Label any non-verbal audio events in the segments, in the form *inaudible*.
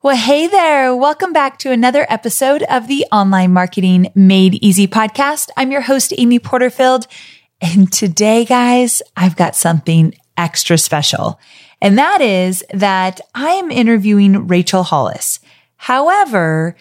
Well, hey there. Welcome back to another episode of the Online Marketing Made Easy podcast. I'm your host, Amy Porterfield. And today, guys, I've got something extra special. And that is that I am interviewing Rachel Hollis. However,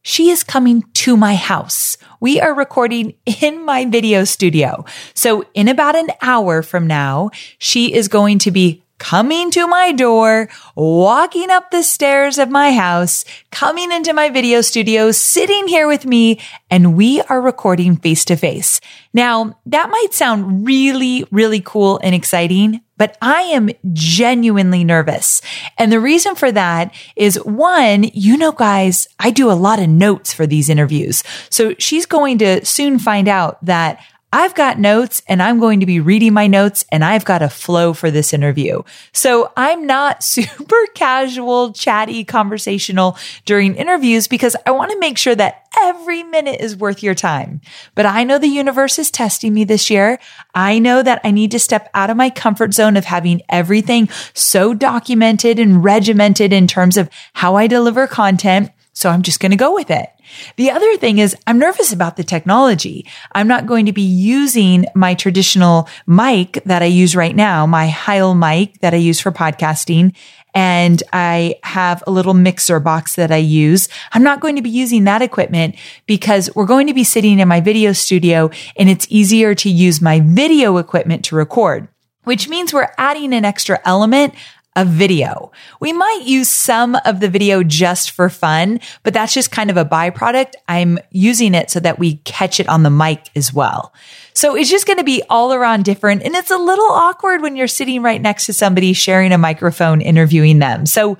she is coming to my house. We are recording in my video studio. So in about an hour from now, she is going to be coming to my door, walking up the stairs of my house, coming into my video studio, sitting here with me, and we are recording face to face. Now, that might sound really, really cool and exciting, but I am genuinely nervous. And the reason for that is one, you know, guys, I do a lot of notes for these interviews. So she's going to soon find out that I've got notes and I'm going to be reading my notes and I've got a flow for this interview. So I'm not *laughs* super casual, chatty, conversational during interviews because I want to make sure that every minute is worth your time. But I know the universe is testing me this year. I know that I need to step out of my comfort zone of having everything so documented and regimented in terms of how I deliver content. So I'm just going to go with it. The other thing is I'm nervous about the technology. I'm not going to be using my traditional mic that I use right now, my Heil mic that I use for podcasting. And I have a little mixer box that I use. I'm not going to be using that equipment because we're going to be sitting in my video studio and it's easier to use my video equipment to record which means we're adding an extra element a video. We might use some of the video just for fun, but that's just kind of a byproduct. I'm using it so that we catch it on the mic as well. So it's just going to be all around different. And it's a little awkward when you're sitting right next to somebody sharing a microphone, interviewing them. So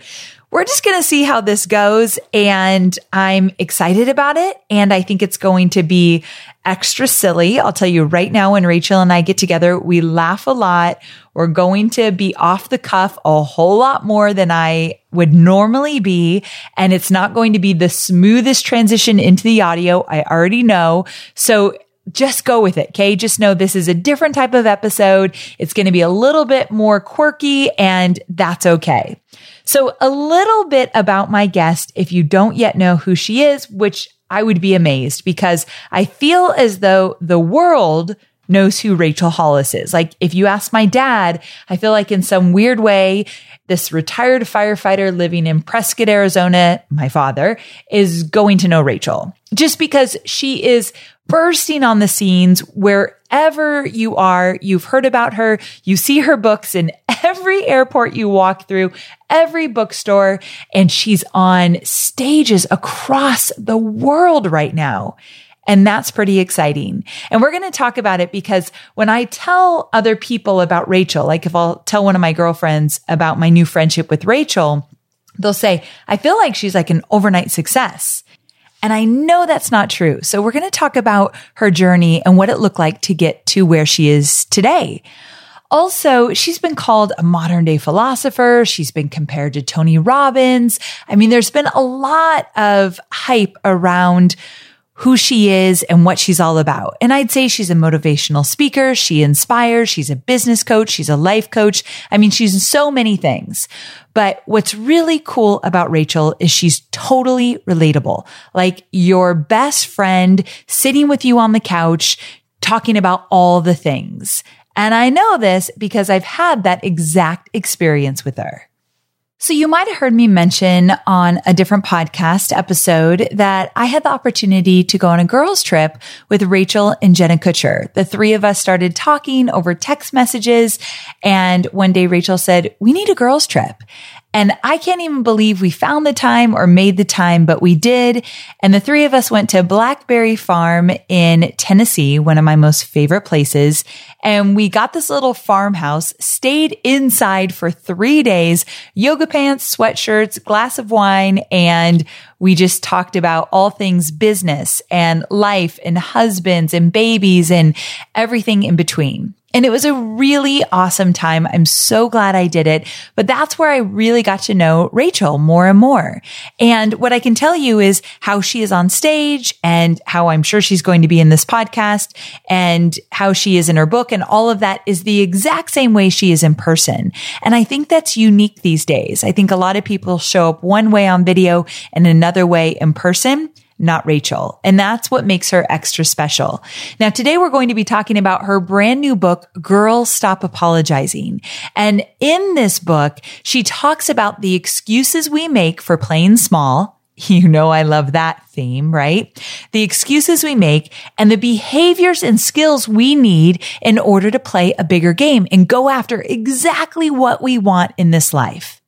we're just going to see how this goes. And I'm excited about it. And I think it's going to be extra silly. I'll tell you right now, when Rachel and I get together, we laugh a lot. We're going to be off the cuff a whole lot more than I would normally be. And it's not going to be the smoothest transition into the audio. I already know. So just go with it. Okay. Just know this is a different type of episode. It's going to be a little bit more quirky and that's okay. So a little bit about my guest. If you don't yet know who she is, which I would be amazed because I feel as though the world knows who Rachel Hollis is. Like if you ask my dad, I feel like in some weird way, this retired firefighter living in Prescott, Arizona, my father is going to know Rachel just because she is bursting on the scenes wherever you are. You've heard about her. You see her books in every airport you walk through, every bookstore, and she's on stages across the world right now. And that's pretty exciting. And we're going to talk about it because when I tell other people about Rachel, like if I'll tell one of my girlfriends about my new friendship with Rachel, they'll say, I feel like she's like an overnight success. And I know that's not true. So we're going to talk about her journey and what it looked like to get to where she is today. Also, she's been called a modern day philosopher. She's been compared to Tony Robbins. I mean, there's been a lot of hype around who she is and what she's all about. And I'd say she's a motivational speaker. She inspires. She's a business coach. She's a life coach. I mean, she's so many things. But what's really cool about Rachel is she's totally relatable. Like your best friend sitting with you on the couch, talking about all the things. And I know this because I've had that exact experience with her. So you might have heard me mention on a different podcast episode that I had the opportunity to go on a girls trip with Rachel and Jenna Kutcher. The three of us started talking over text messages. And one day Rachel said, we need a girls trip. And I can't even believe we found the time or made the time, but we did. And the three of us went to Blackberry Farm in Tennessee, one of my most favorite places. And we got this little farmhouse, stayed inside for three days, yoga pants, sweatshirts, glass of wine, and we just talked about all things business and life and husbands and babies and everything in between. And it was a really awesome time. I'm so glad I did it. But that's where I really got to know Rachel more and more. And what I can tell you is how she is on stage and how I'm sure she's going to be in this podcast and how she is in her book. And all of that is the exact same way she is in person. And I think that's unique these days. I think a lot of people show up one way on video and another way in person not Rachel. And that's what makes her extra special. Now, today we're going to be talking about her brand new book, Girl Stop Apologizing. And in this book, she talks about the excuses we make for playing small. *laughs* You know, I love that theme, right? The excuses we make and the behaviors and skills we need in order to play a bigger game and go after exactly what we want in this life.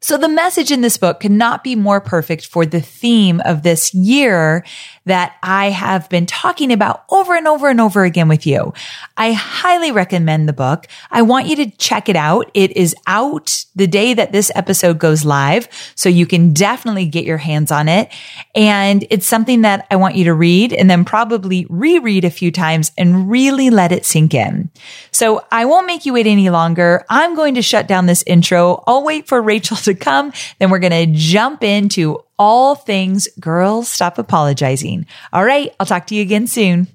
So the message in this book cannot be more perfect for the theme of this year that I have been talking about over and over and over again with you. I highly recommend the book. I want you to check it out. It is out the day that this episode goes live. So you can definitely get your hands on it. And it's something that I want you to read and then probably reread a few times and really let it sink in. So I won't make you wait any longer. I'm going to shut down this intro. I'll wait for Rachel *laughs* to come. Then we're going to jump into all things girls stop apologizing. All right. I'll talk to you again soon.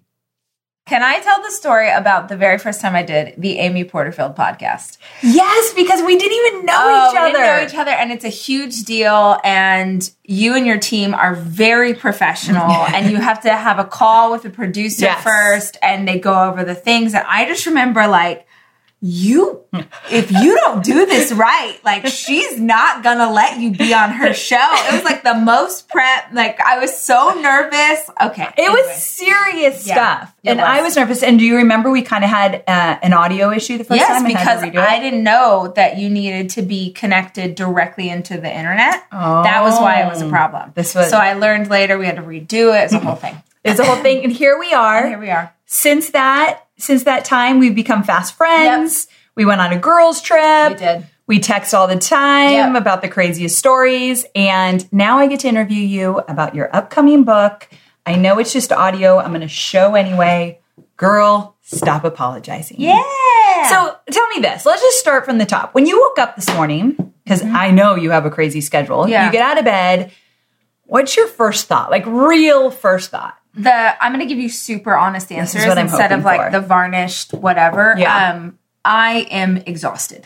Can I tell the story about the very first time I did the Amy Porterfield podcast? Yes, because we didn't even know oh, each other. We didn't know each other, and it's a huge deal. And you and your team are very professional, *laughs* and you have to have a call with the producer yes. first, and they go over the things. And I just remember like you if you don't do this right like she's not gonna let you be on her show. It was like the most prep like i was so nervous. Okay it anyway. was serious yeah, stuff and was. i was. nervous. And do you remember we kind of had uh, an audio issue the first yes, time because i didn't know that you needed to be connected directly into the internet. Oh, that was why it was a problem. this was so i learned later we had to redo it. It's a whole thing. It's a whole thing and here we *laughs* are. and here we are. Since that since that time, we've become fast friends. Yep. We went on a girls' trip. We did. We text all the time yep. about the craziest stories. And now I get to interview you about your upcoming book. I know it's just audio. I'm going to show anyway. Girl, stop apologizing. Yeah. So tell me this. Let's just start from the top. When you woke up this morning, because mm-hmm. I know you have a crazy schedule, yeah. you get out of bed. What's your first thought? Like, real first thought? The I'm going to give you super honest answers instead of like for. the varnished whatever. Yeah. Um, I am exhausted.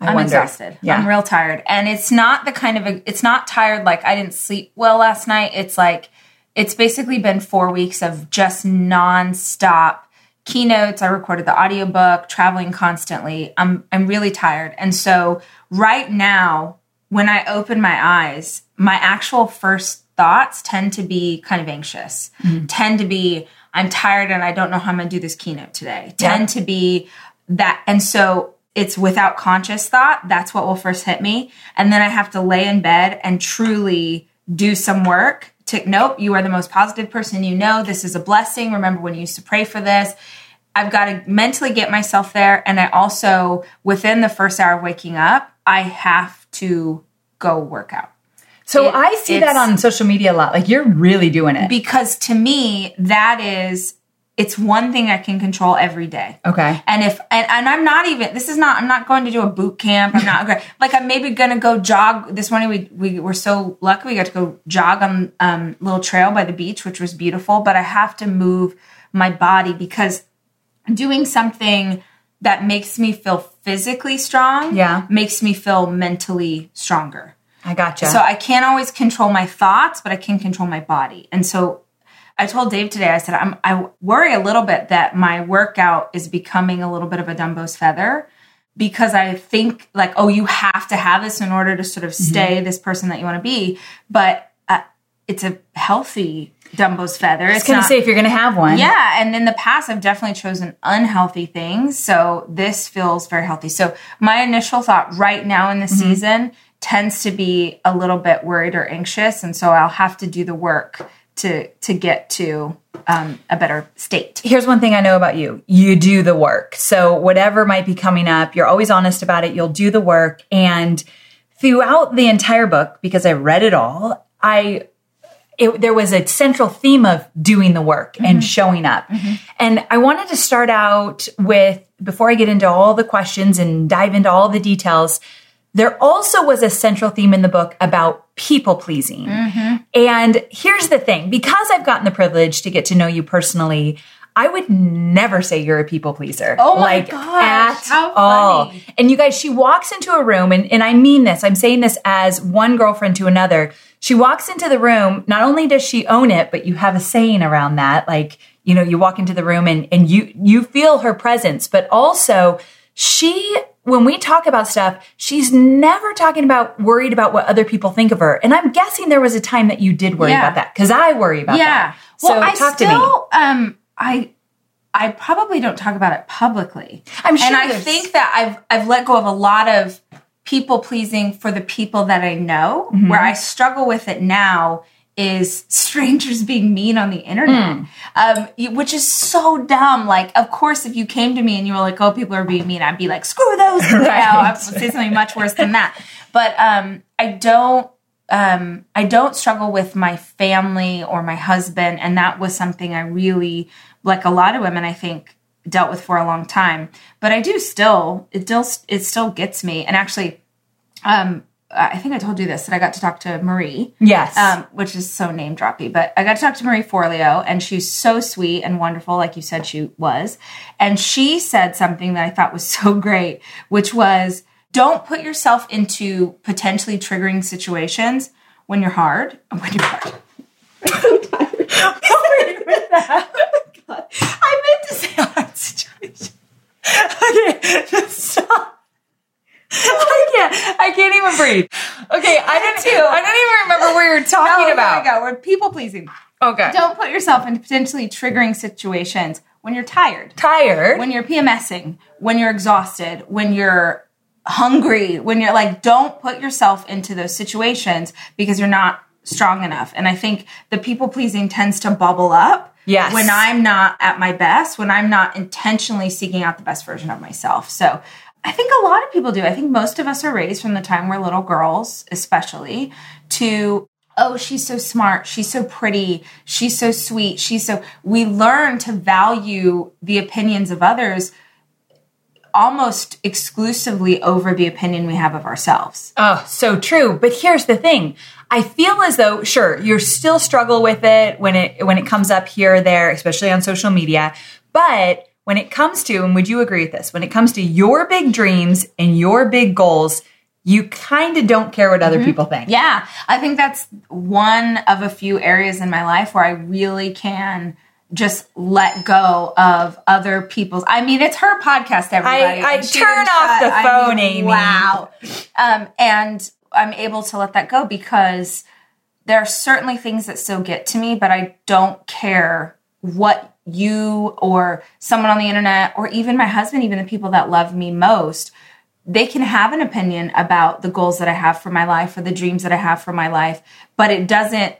I am exhausted. Yeah. I'm real tired, and it's not the kind of a, it's not tired like I didn't sleep well last night. It's like it's basically been four weeks of just nonstop keynotes. I recorded the audiobook, traveling constantly. I'm I'm really tired, and so right now when I open my eyes, my actual first thoughts tend to be kind of anxious, mm-hmm. tend to be, I'm tired and I don't know how I'm going to do this keynote today, tend yeah. to be that. And so it's without conscious thought. That's what will first hit me. And then I have to lay in bed and truly do some work to, nope, you are the most positive person you know. This is a blessing. Remember when you used to pray for this. I've got to mentally get myself there. And I also, within the first hour of waking up, I have to go work out. So it, I see that on social media a lot. Like you're really doing it. Because to me, that is it's one thing I can control every day. Okay. And if and, and I'm not even this is not I'm not going to do a boot camp. I'm not *laughs* like I'm maybe gonna go jog this morning we we were so lucky we got to go jog on um little trail by the beach, which was beautiful, but I have to move my body because doing something that makes me feel physically strong yeah. makes me feel mentally stronger. I gotcha. So I can't always control my thoughts, but I can control my body. And so I told Dave today, I said, I'm, I worry a little bit that my workout is becoming a little bit of a Dumbo's feather because I think like, oh, you have to have this in order to sort of mm-hmm. stay mm-hmm. this person that you want to be. But uh, it's a healthy Dumbo's feather. It's going to say if you're going to have one. Yeah. And in the past, I've definitely chosen unhealthy things. So this feels very healthy. So my initial thought right now in the mm-hmm. season tends to be a little bit worried or anxious, and so I'll have to do the work to to get to um, a better state. Here's one thing I know about you: you do the work. So whatever might be coming up, you're always honest about it. You'll do the work, and throughout the entire book, because I read it all, I it, there was a central theme of doing the work mm-hmm. and showing up. Mm-hmm. And I wanted to start out with, before I get into all the questions and dive into all the details, there also was a central theme in the book about people pleasing. Mm-hmm. And here's the thing because I've gotten the privilege to get to know you personally, I would never say you're a people pleaser. Oh my like, gosh. At all. Funny. And you guys, she walks into a room, and, and I mean this, I'm saying this as one girlfriend to another. She walks into the room, not only does she own it, but you have a saying around that. Like, you know, you walk into the room and, and you you feel her presence, but also she when we talk about stuff, she's never talking about worried about what other people think of her. And I'm guessing there was a time that you did worry yeah. about that because I worry about yeah. that. So well, I talk still, to me. Um, I I probably don't talk about it publicly. I'm sure. And I think that I've I've let go of a lot of people pleasing for the people that I know. Mm-hmm. Where I struggle with it now is strangers being mean on the internet, mm. um, which is so dumb. Like, of course, if you came to me and you were like, "Oh, people are being mean," I'd be like, "Screw those!" *laughs* right. Know, I would say something much worse than that. But um, I don't um, I don't struggle with my family or my husband, and that was something I really, like a lot of women, I think, dealt with for a long time. But I do still, it still, it still gets me. And actually, um, I think I told you this that I got to talk to Marie. Yes. Um, which is so name droppy, but I got to talk to Marie Forleo, and she's so sweet and wonderful, like you said she was. And she said something that I thought was so *laughs* great, which was don't put yourself into potentially triggering situations when you're hard. When you're hard. I'm tired. with that. *laughs* Oh I meant to say hard situation. *laughs* Okay, just stop. I can't. I can't even breathe. Okay, I didn't. Too. I don't even remember what we were talking no, about. Here we go. We're people pleasing. Okay. Don't put yourself into potentially triggering situations when you're tired. Tired. When you're PMSing. When you're exhausted. When you're hungry when you're like don't put yourself into those situations because you're not strong enough and i think the people pleasing tends to bubble up yes. when i'm not at my best when i'm not intentionally seeking out the best version of myself so i think a lot of people do i think most of us are raised from the time we're little girls especially to oh she's so smart she's so pretty she's so sweet she's so we learn to value the opinions of others almost exclusively over the opinion we have of ourselves. Oh, so true. But here's the thing. I feel as though, sure, you're still struggle with it when it when it comes up here or there, especially on social media. But when it comes to, and would you agree with this? When it comes to your big dreams and your big goals, you kind of don't care what other mm-hmm. people think. Yeah, I think that's one of a few areas in my life where I really can just let go of other people's. I mean, it's her podcast, everybody. I, I turn off the phone, I mean, Amy. Wow. Um, and I'm able to let that go because there are certainly things that still get to me, but I don't care what you or someone on the internet or even my husband, even the people that love me most, they can have an opinion about the goals that I have for my life or the dreams that I have for my life, but it doesn't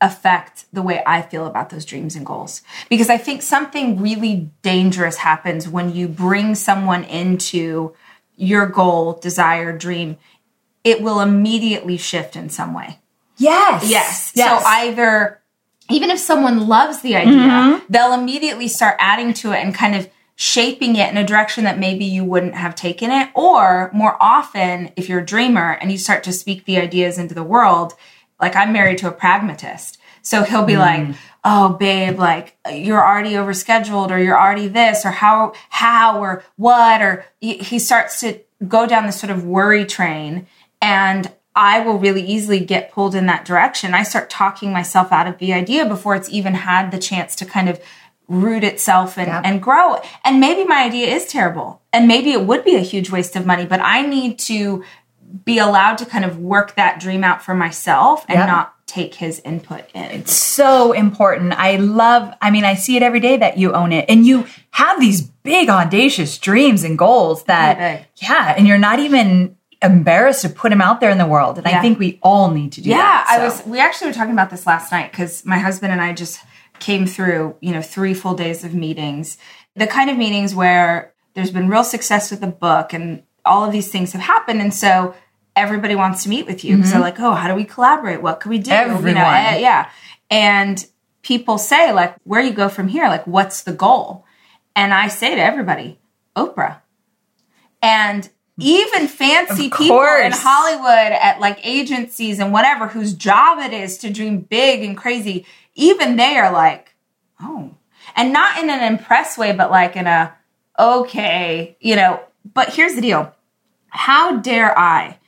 affect the way I feel about those dreams and goals. Because I think something really dangerous happens when you bring someone into your goal, desire, dream. It will immediately shift in some way. Yes. Yes. yes. So either, even if someone loves the idea, mm-hmm. they'll immediately start adding to it and kind of shaping it in a direction that maybe you wouldn't have taken it. Or more often, if you're a dreamer and you start to speak the ideas into the world, like I'm married to a pragmatist. So he'll be mm. like, "Oh, babe, like you're already overscheduled or you're already this or how how or what or he starts to go down this sort of worry train and I will really easily get pulled in that direction. I start talking myself out of the idea before it's even had the chance to kind of root itself and, yep. and grow. And maybe my idea is terrible. And maybe it would be a huge waste of money, but I need to be allowed to kind of work that dream out for myself and yep. not take his input in. It's so important. I love, I mean, I see it every day that you own it and you have these big, audacious dreams and goals that, yeah, and you're not even embarrassed to put them out there in the world. And yeah. I think we all need to do yeah, that. Yeah, so. I was, we actually were talking about this last night because my husband and I just came through, you know, three full days of meetings. The kind of meetings where there's been real success with the book and all of these things have happened. And so everybody wants to meet with you because mm-hmm. they're like, oh, how do we collaborate? What can we do? Everyone. You know, yeah. And people say, like, where you go from here? Like, what's the goal? And I say to everybody, Oprah. And even fancy people in Hollywood at like agencies and whatever whose job it is to dream big and crazy, even they are like, oh. And not in an impressed way, but like in a, okay, you know. But here's the deal how dare I,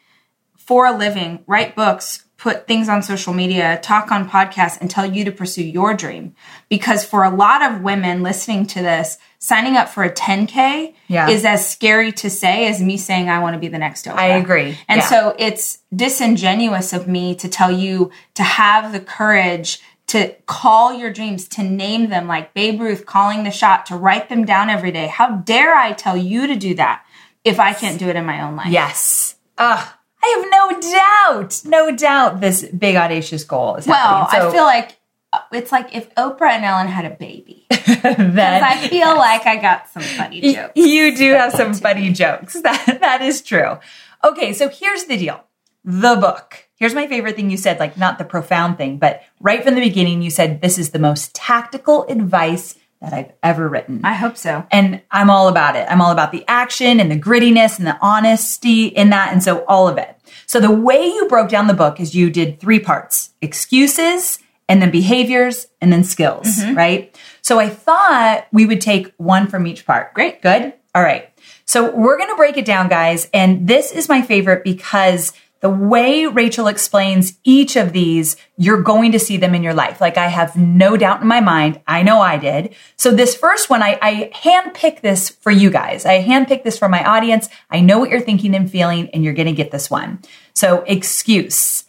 for a living, write books, put things on social media, talk on podcasts, and tell you to pursue your dream. Because for a lot of women listening to this, signing up for a 10K yeah. is as scary to say as me saying I want to be the next Oprah. I agree. And yeah. so it's disingenuous of me to tell you to have the courage to call your dreams, to name them like Babe Ruth calling the shot, to write them down every day. How dare I tell you to do that if I can't do it in my own life? Yes. Ugh. I have no doubt, no doubt this big audacious goal is well, So, I feel like uh, it's like if Oprah and Ellen had a baby. *laughs* then I feel yes. like I got some funny jokes. You do have some funny jokes. *laughs* That that is true. Okay, so here's the deal. The book. Here's my favorite thing you said, like not the profound thing, but right from the beginning you said this is the most tactical advice that I've ever written. I hope so. And I'm all about it. I'm all about the action and the grittiness and the honesty in that. And so all of it. So the way you broke down the book is you did three parts excuses, and then behaviors, and then skills, mm-hmm. right? So I thought we would take one from each part. Great. Good. All right. So we're going to break it down, guys. And this is my favorite because the way Rachel explains each of these, you're going to see them in your life. Like I have no doubt in my mind. I know I did. So this first one, I, I handpicked this for you guys. I handpicked this for my audience. I know what you're thinking and feeling, and you're going to get this one. So excuse.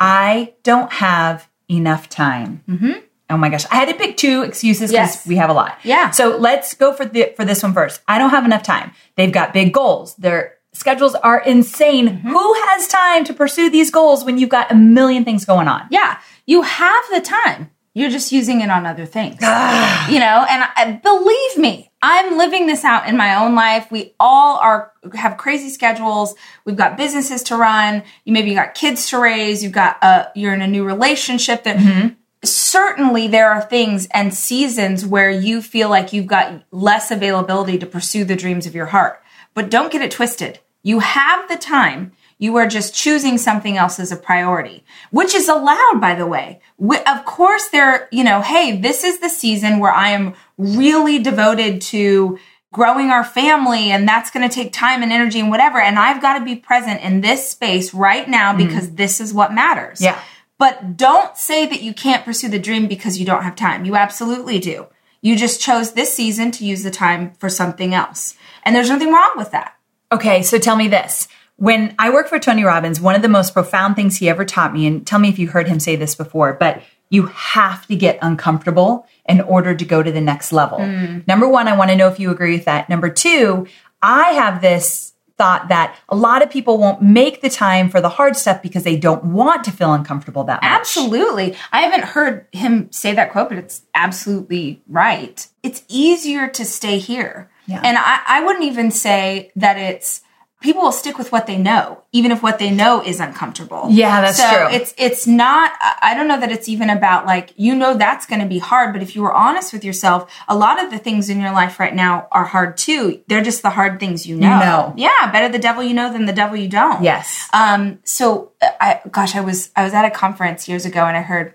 I don't have enough time. Mm-hmm. Oh my gosh. I had to pick two excuses because yes. we have a lot. Yeah. So let's go for the, for this one first. I don't have enough time. They've got big goals. They're schedules are insane. Mm-hmm. Who has time to pursue these goals when you've got a million things going on? Yeah, you have the time. You're just using it on other things. *sighs* you know, and I, believe me, I'm living this out in my own life. We all are have crazy schedules. We've got businesses to run. You maybe you got kids to raise. You've got a you're in a new relationship that mm-hmm. certainly there are things and seasons where you feel like you've got less availability to pursue the dreams of your heart. But don't get it twisted. You have the time. You are just choosing something else as a priority, which is allowed, by the way. Of course, there, you know, hey, this is the season where I am really devoted to growing our family and that's going to take time and energy and whatever. And I've got to be present in this space right now mm-hmm. because mm. this is what matters. Yeah. But don't say that you can't pursue the dream because you don't have time. You absolutely do. You just chose this season to use the time for something else. And there's nothing wrong with that. Okay, so tell me this. When I worked for Tony Robbins, one of the most profound things he ever taught me, and tell me if you heard him say this before, but you have to get uncomfortable in order to go to the next level. Mm. Number one, I want to know if you agree with that. Number two, I have this thought that a lot of people won't make the time for the hard stuff because they don't want to feel uncomfortable that much. Absolutely. I haven't heard him say that quote, but it's absolutely right. It's easier to stay here. Yeah. And I, I wouldn't even say that it's people will stick with what they know, even if what they know is uncomfortable. Yeah, that's so true. It's it's not. I don't know that it's even about like you know that's going to be hard, but if you were honest with yourself, a lot of the things in your life right now are hard too. They're just the hard things you know. know. Yeah, better the devil you know than the devil you don't. Yes. Um. So I, gosh, I was I was at a conference years ago and I heard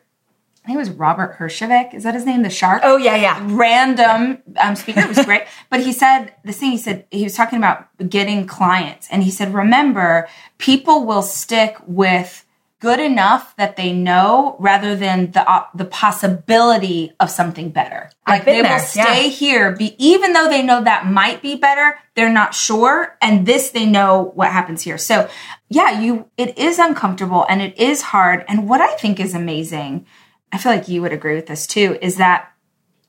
I think it was Robert Herjavec. Is that his name? The shark? Oh, yeah, yeah. Random um, speaker. It was great. *laughs* but he said, this thing he said, he was talking about getting clients. And he said, remember, people will stick with good enough that they know rather than the uh, the possibility of something better. Like they there. will stay yeah. here, be, even though they know that might be better, they're not sure. And this, they know what happens here. So yeah, you, it is uncomfortable and it is hard. And what I think is amazing I feel like you would agree with this too, is that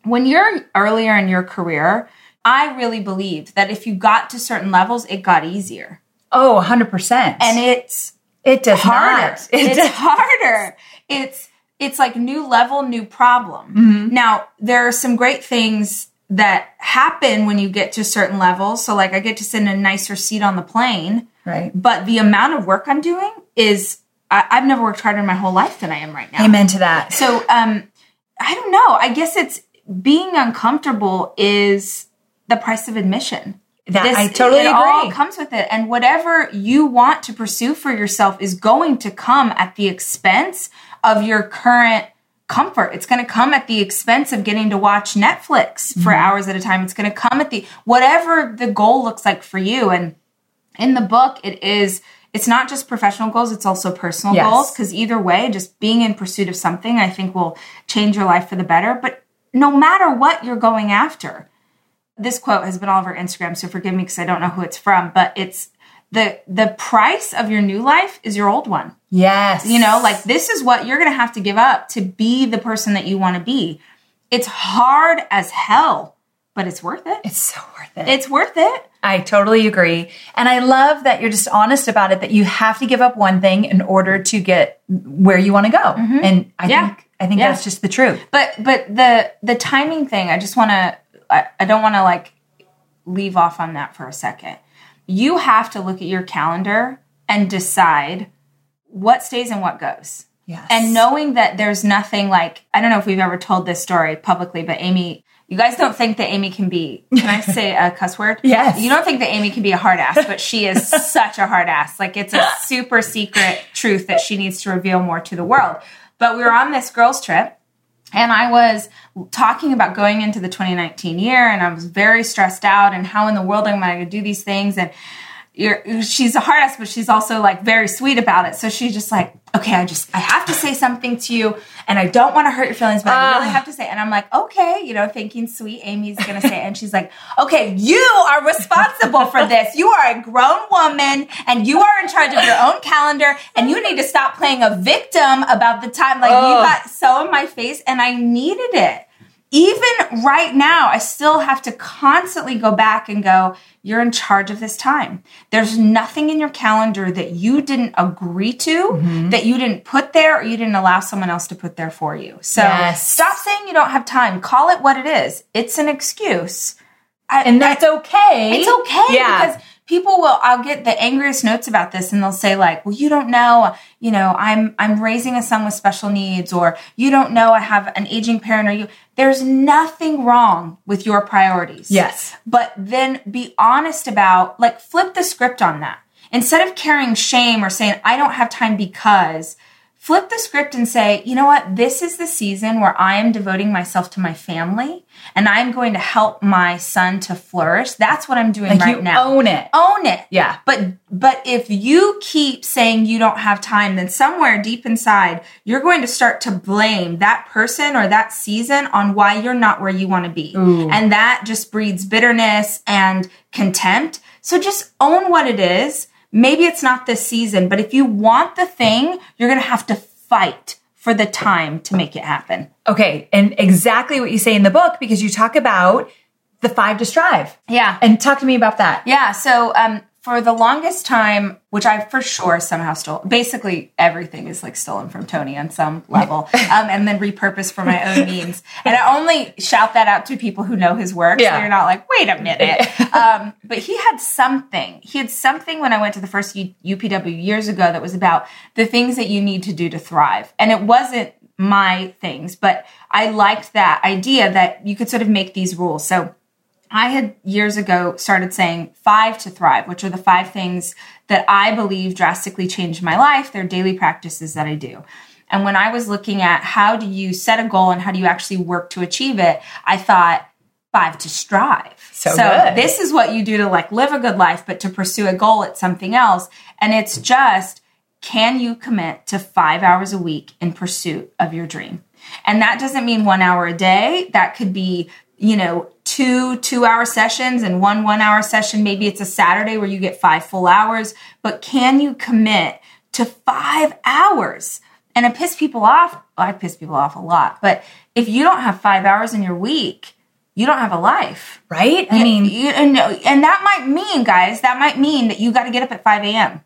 when you're earlier in your career, I really believed that if you got to certain levels, it got easier. Oh, 100%. And it's it does harder. Not. *laughs* It it's does. harder. It's it's like new level, new problem. Mm-hmm. Now, there are some great things that happen when you get to certain levels. So like I get to sit in a nicer seat on the plane Right. But the amount of work I'm doing is I, have never worked harder in my whole life than I am right now. Amen to that. So um, I don't know. I guess it's being uncomfortable is the price of admission. That this, I totally it agree. all comes with it. And whatever you want to pursue for yourself is going to come at the expense of your current comfort. It's going to come at the expense of getting to watch Netflix for mm-hmm. hours at a time. It's going to come at the whatever the goal looks like for you. And in the book, it is it's not just professional goals, it's also personal yes. goals. Because either way, just being in pursuit of something, I think will change your life for the better. But no matter what you're going after, this quote has been all over Instagram, so forgive me because I don't know who it's from, but it's the the price of your new life is your old one. Yes. You know, like this is what you're going to have to give up to be the person that you want to be. It's hard as hell, but it's worth it. It's so worth it. It's worth it. I totally agree. And I love that you're just honest about it that you have to give up one thing in order to get where you want to go. Mm-hmm. And I yeah. think I think yeah. that's just the truth. But but the the timing thing, I just want to I, I don't want to like leave off on that for a second. You have to look at your calendar and decide what stays and what goes. Yes. And knowing that there's nothing like, I don't know if we've ever told this story publicly, but Amy, you guys don't think that Amy can be, can I say a cuss word? *laughs* Yes. You don't think that Amy can be a hard ass, but she is *laughs* such a hard ass. Like it's a super secret truth that she needs to reveal more to the world. But we were on this girls' trip and I was talking about going into the 2019 year, and I was very stressed out, and how in the world am I going to do these things? And you're, she's a hard ass, but she's also like very sweet about it. So she's just like, okay, I just, I have to say something to you and I don't want to hurt your feelings, but uh, I really have to say. And I'm like, okay, you know, thinking sweet Amy's going to say it. And she's like, okay, you are responsible for this. You are a grown woman and you are in charge of your own calendar and you need to stop playing a victim about the time. Like you got so in my face and I needed it even right now, I still have to constantly go back and go, you're in charge of this time. There's nothing in your calendar that you didn't agree to, mm-hmm. that you didn't put there, or you didn't allow someone else to put there for you. So yes. stop saying you don't have time. Call it what it is. It's an excuse. and that's okay. It's okay yeah. because people will I'll get the angriest notes about this and they'll say like, "Well, you don't know, you know, I'm I'm raising a son with special needs or you don't know I have an aging parent or you there's nothing wrong with your priorities." Yes. But then be honest about like flip the script on that. Instead of carrying shame or saying I don't have time because flip the script and say, you know what? This is the season where I am devoting myself to my family and I'm going to help my son to flourish. That's what I'm doing like right now. Own it. Own it. Yeah. But but if you keep saying you don't have time, then somewhere deep inside, you're going to start to blame that person or that season on why you're not where you want to be. Ooh. And that just breeds bitterness and contempt. So just own what it is Maybe it's not this season, but if you want the thing, you're going to have to fight for the time to make it happen. Okay. And exactly what you say in the book, because you talk about the five to strive. Yeah. And talk to me about that. Yeah. So, um, for the longest time, which I for sure somehow stole, basically everything is like stolen from Tony on some level, *laughs* um, and then repurposed for my own means. And I only shout that out to people who know his work, yeah. so you're not like, wait a minute. *laughs* um, but he had something. He had something when I went to the first U- UPW years ago that was about the things that you need to do to thrive, and it wasn't my things, but I liked that idea that you could sort of make these rules. So I had years ago started saying five to thrive, which are the five things that I believe drastically changed my life. They're daily practices that I do. And when I was looking at how do you set a goal and how do you actually work to achieve it, I thought five to strive. So, so this is what you do to like live a good life, but to pursue a goal, it's something else. And it's just, can you commit to five hours a week in pursuit of your dream? And that doesn't mean one hour a day. That could be, you know, two two hour sessions and one one hour session. Maybe it's a Saturday where you get five full hours, but can you commit to five hours? And it piss people off. Well, I piss people off a lot, but if you don't have five hours in your week, you don't have a life, right? I mean, you, and, and that might mean, guys, that might mean that you got to get up at 5 a.m.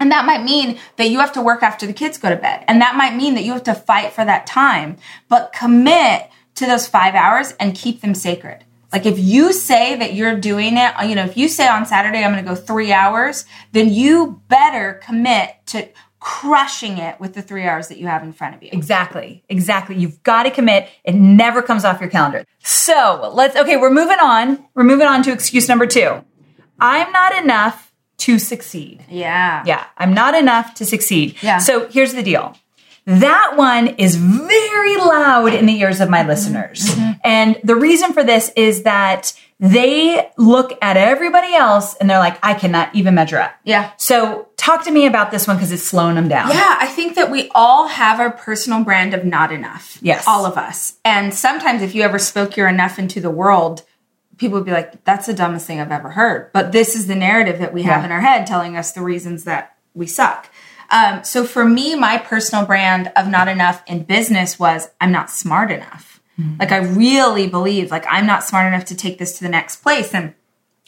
And that might mean that you have to work after the kids go to bed. And that might mean that you have to fight for that time. But commit to those five hours and keep them sacred Like if you say that you're doing it, you know, if you say on Saturday I'm going to go three hours, then you better commit to crushing it with the three hours that you have in front of you. Exactly. Exactly. You've got to commit. It never comes off your calendar. So let's, okay, we're moving on. We're moving on to excuse number two. I'm not enough to succeed. Yeah. Yeah. I'm not enough to succeed. Yeah. So here's the deal. That one is very loud in the ears of my listeners. Mm-hmm. And the reason for this is that they look at everybody else and they're like, I cannot even measure up. Yeah. So talk to me about this one because it's slowing them down. Yeah, I think that we all have our personal brand of not enough. Yes. All of us. And sometimes if you ever spoke your enough into the world, people would be like, that's the dumbest thing I've ever heard. But this is the narrative that we have yeah. in our head telling us the reasons that we suck. Um, so for me, my personal brand of not enough in business was I'm not smart enough. Mm-hmm. Like I really believe like I'm not smart enough to take this to the next place. And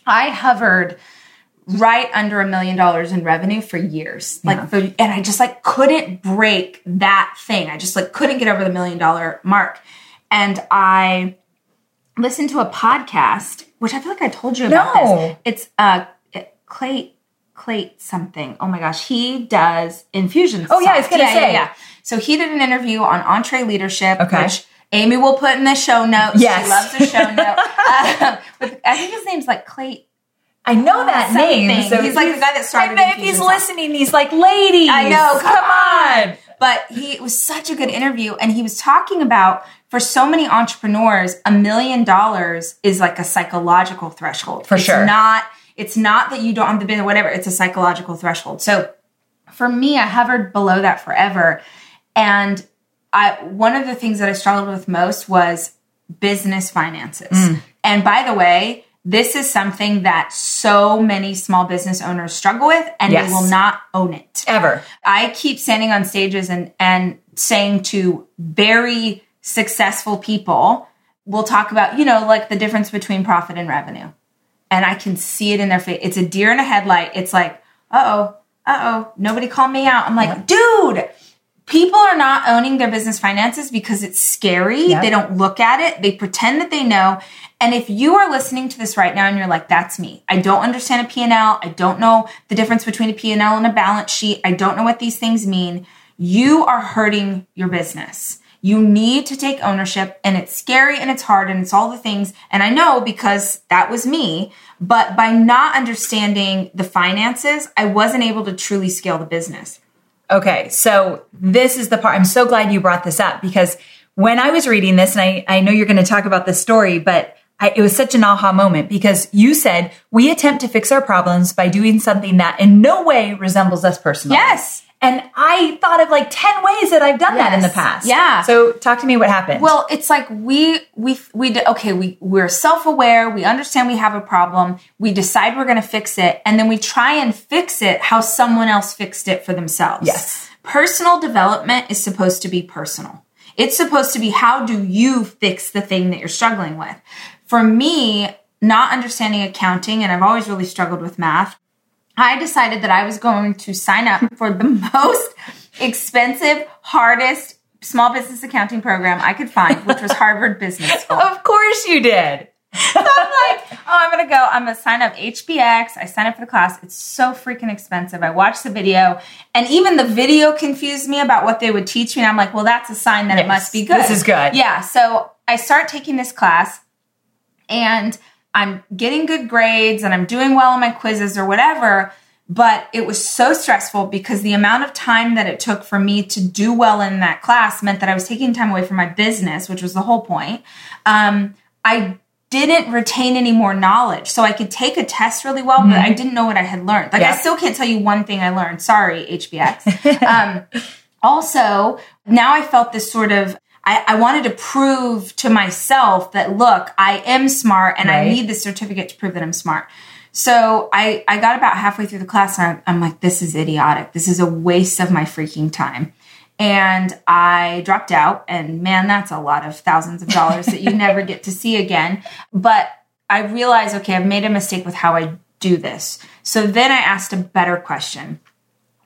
I hovered right under a million dollars in revenue for years. Yeah. Like for, and I just like couldn't break that thing. I just like couldn't get over the million dollar mark. And I listened to a podcast, which I feel like I told you about no. this. It's uh Clay Clay something. Oh my gosh, he does infusion. Oh yeah, I was gonna yeah, say. Yeah, yeah. So he did an interview on EntreLeadership, okay. which Amy will put in the show notes. Yes. She loves the show note. *laughs* Um, with, I think his name's like Clay. I know that Something. name. So he's like the guy that started. I know if he's listening, he's like, ladies. I know. Come, come on. on. But he it was such a good interview, and he was talking about for so many entrepreneurs, a million dollars is like a psychological threshold. For it's sure. Not. It's not that you don't have the business, whatever. It's a psychological threshold. So for me, I hovered below that forever, and I one of the things that I struggled with most was business finances. Mm. And by the way, this is something that so many small business owners struggle with and yes. they will not own it. Ever. I keep standing on stages and and saying to very successful people, we'll talk about, you know, like the difference between profit and revenue. And I can see it in their face. It's a deer in a headlight. It's like, uh-oh, uh-oh, nobody called me out. I'm like, yeah. dude, people are not owning their business finances because it's scary. Yep. They don't look at it. They pretend that they know. And if you are listening to this right now and you're like, that's me. I don't understand a P&L. I don't know the difference between a P&L and a balance sheet. I don't know what these things mean. You are hurting your business. You need to take ownership and it's scary and it's hard and it's all the things. And I know because that was me, but by not understanding the finances, I wasn't able to truly scale the business. Okay, so this is the part I'm so glad you brought this up because when I was reading this, and I, I know you're going to talk about this story, but I, it was such an aha moment because you said we attempt to fix our problems by doing something that in no way resembles us personally. Yes. And I thought of like 10 ways that I've done yes. that in the past. Yeah. So talk to me what happened. Well, it's like we, we, we, okay, we, we're self-aware. We understand we have a problem. We decide we're going to fix it. And then we try and fix it how someone else fixed it for themselves. Yes. Personal development is supposed to be personal. It's supposed to be how do you fix the thing that you're struggling with? For me, not understanding accounting, and I've always really struggled with math, I decided that I was going to sign up for the *laughs* most expensive, hardest small business accounting program I could find, which was Harvard Business *laughs* School. Of course you did. so I'm like, oh, I'm gonna go. I'm gonna sign up HBX. I sign up for the class. It's so freaking expensive. I watched the video, and even the video confused me about what they would teach me. And I'm like, well, that's a sign that yes, it must be good. This is good. Yeah. So I start taking this class, and I'm getting good grades and I'm doing well on my quizzes or whatever. But it was so stressful because the amount of time that it took for me to do well in that class meant that I was taking time away from my business, which was the whole point. Um, I didn't retain any more knowledge. So I could take a test really well, mm-hmm. but I didn't know what I had learned. Like, yeah. I still can't tell you one thing I learned. Sorry, HBX. *laughs* um, also, now I felt this sort of I, I, wanted to prove to myself that look, I am smart and right. I need this certificate to prove that I'm smart. So I, I got about halfway through the class and I'm, I'm like, this is idiotic. This is a waste of my freaking time. And I dropped out, and man, that's a lot of thousands of dollars that you *laughs* never get to see again. But I realized, okay, I've made a mistake with how I do this. So then I asked a better question,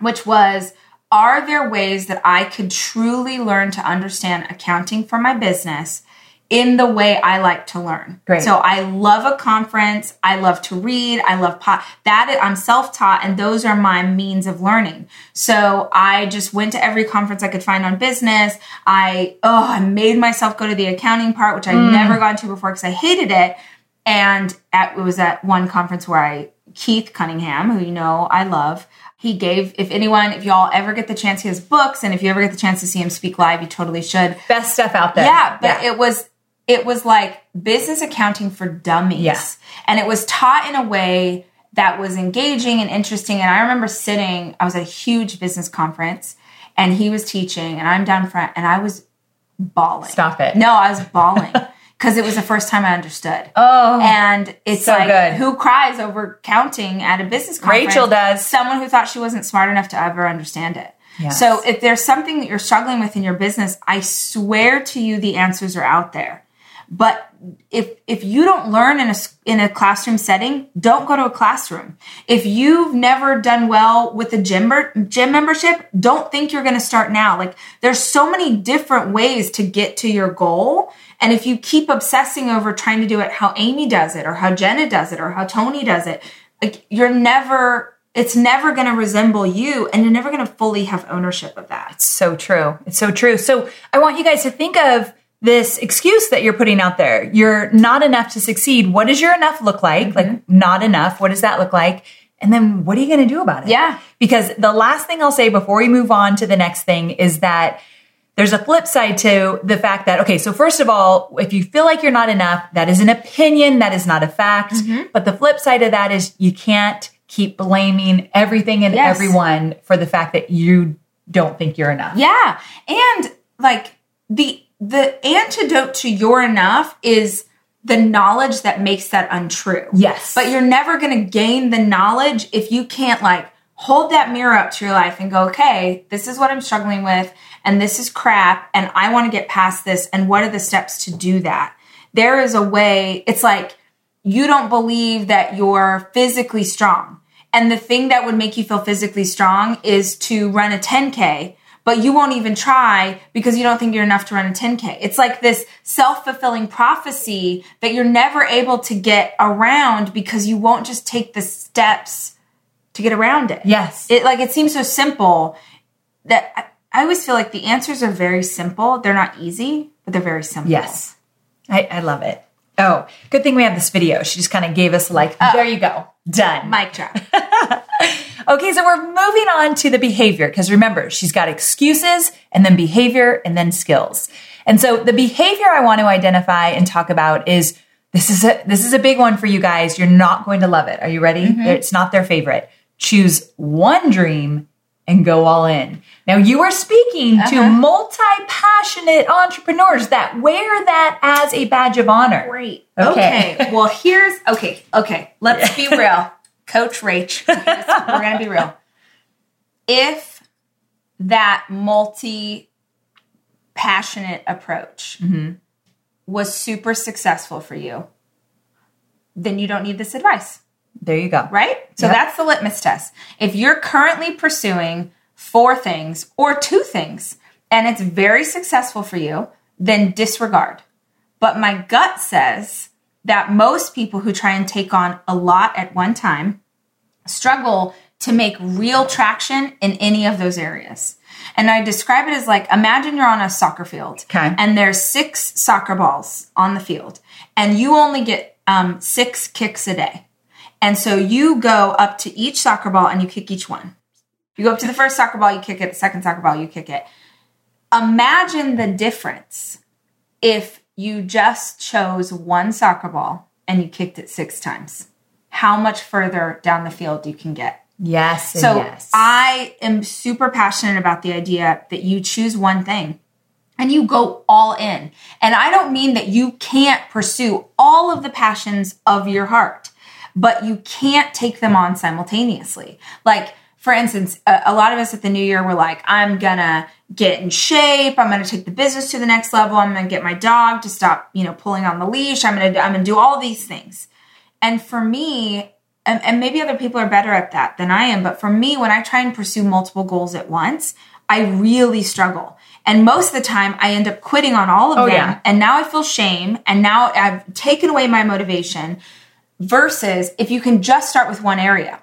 which was, are there ways that I could truly learn to understand accounting for my business in the way I like to learn. Great. So I love a conference. I love to read. I love pot. That I'm self-taught, and those are my means of learning. So I just went to every conference I could find on business. I oh, I made myself go to the accounting part, which I'd mm. never gone to before because I hated it. And at, it was at one conference where I Keith Cunningham, who you know I love he gave if anyone if y'all ever get the chance he has books and if you ever get the chance to see him speak live you totally should. Best stuff out there. Yeah but yeah. it was it was like business accounting for dummies. Yeah. and it was taught in a way that was engaging and interesting. And i remember sitting i was at a huge business conference and he was teaching and i'm down front and i was bawling. Stop it. No i was bawling *laughs* because it was the first time I understood. Oh, and it's so like good. who cries over counting at a business conference? Rachel does. Someone who thought she wasn't smart enough to ever understand it. Yes. So if there's something that you're struggling with in your business, I swear to you, the answers are out there. But if if you don't learn in a in a classroom setting, don't go to a classroom. If you've never done well with a gym gym membership, don't think you're going to start now. Like there's so many different ways to get to your goal, and if you keep obsessing over trying to do it how Amy does it or how Jenna does it or how Tony does it, like you're never it's never going to resemble you and you're never going to fully have ownership of that. It's so true. It's so true. So I want you guys to think of this excuse that you're putting out there. You're not enough to succeed. What does your enough look like? Mm-hmm. Like not enough. What does that look like? And then what are you going to do about it? Yeah. Because the last thing I'll say before we move on to the next thing is that there's a flip side to the fact that, okay, so first of all, if you feel like you're not enough, that is an opinion, that is not a fact. Mm-hmm. But the flip side of that is you can't keep blaming everything and yes. everyone for the fact that you don't think you're enough. Yeah. And like the the antidote to you're enough is the knowledge that makes that untrue. Yes. But you're never going to gain the knowledge if you can't like hold that mirror up to your life and go, okay, this is what I'm struggling with and this is crap and I want to get past this and what are the steps to do that? There is a way, it's like you don't believe that you're physically strong. And the thing that would make you feel physically strong is to run a 10K but you won't even try because you don't think you're enough to run a 10K. It's like this self fulfilling prophecy that you're never able to get around because you won't just take the steps to get around it. Yes. It like it seems so simple that I, I always feel like the answers are very simple. They're not easy, but they're very simple. Yes. I, I love it. Oh, good thing we have this video. She just kind of gave us like, oh, there you go, done. Mic drop. *laughs* okay, so we're moving on to the behavior because remember, she's got excuses and then behavior and then skills. And so the behavior I want to identify and talk about is this is a this is a big one for you guys. You're not going to love it. Are you ready? Mm-hmm. It's not their favorite. Choose one dream and go all in. Now you are speaking uh-huh. to multi-passionate entrepreneurs that wear that as a badge of honor. Great. Okay. okay. well, here's okay. Okay. Let's be *laughs* real. Coach Rach, *laughs* we're going to be real. If that multi passionate approach mm-hmm. was super successful for you, then you don't need this advice. There you go. Right? So yep. that's the litmus test. If you're currently pursuing four things or two things and it's very successful for you, then disregard. But my gut says that most people who try and take on a lot at one time struggle to make real traction in any of those areas. And I describe it as like imagine you're on a soccer field okay. and there's six soccer balls on the field and you only get um, six kicks a day. And so you go up to each soccer ball and you kick each one. You go up to the first soccer ball, you kick it, the second soccer ball, you kick it. Imagine the difference if you just chose one soccer ball and you kicked it six times. How much further down the field you can get. Yes. So yes. I am super passionate about the idea that you choose one thing and you go all in. And I don't mean that you can't pursue all of the passions of your heart, but you can't take them on simultaneously. Like, for instance, a, a, lot of us at the new year were like, I'm gonna get in shape. I'm gonna take the business to the next level. I'm gonna get my dog to stop, you know, pulling on the leash. I'm gonna, I'm gonna do all these things. And for me, and, and maybe other people are better at that than I am, but for me, when I try and pursue multiple goals at once, I really struggle. And most of the time, I end up quitting on all of oh, them. Yeah. And now I feel shame. And now I've taken away my motivation. Versus if you can just start with one area.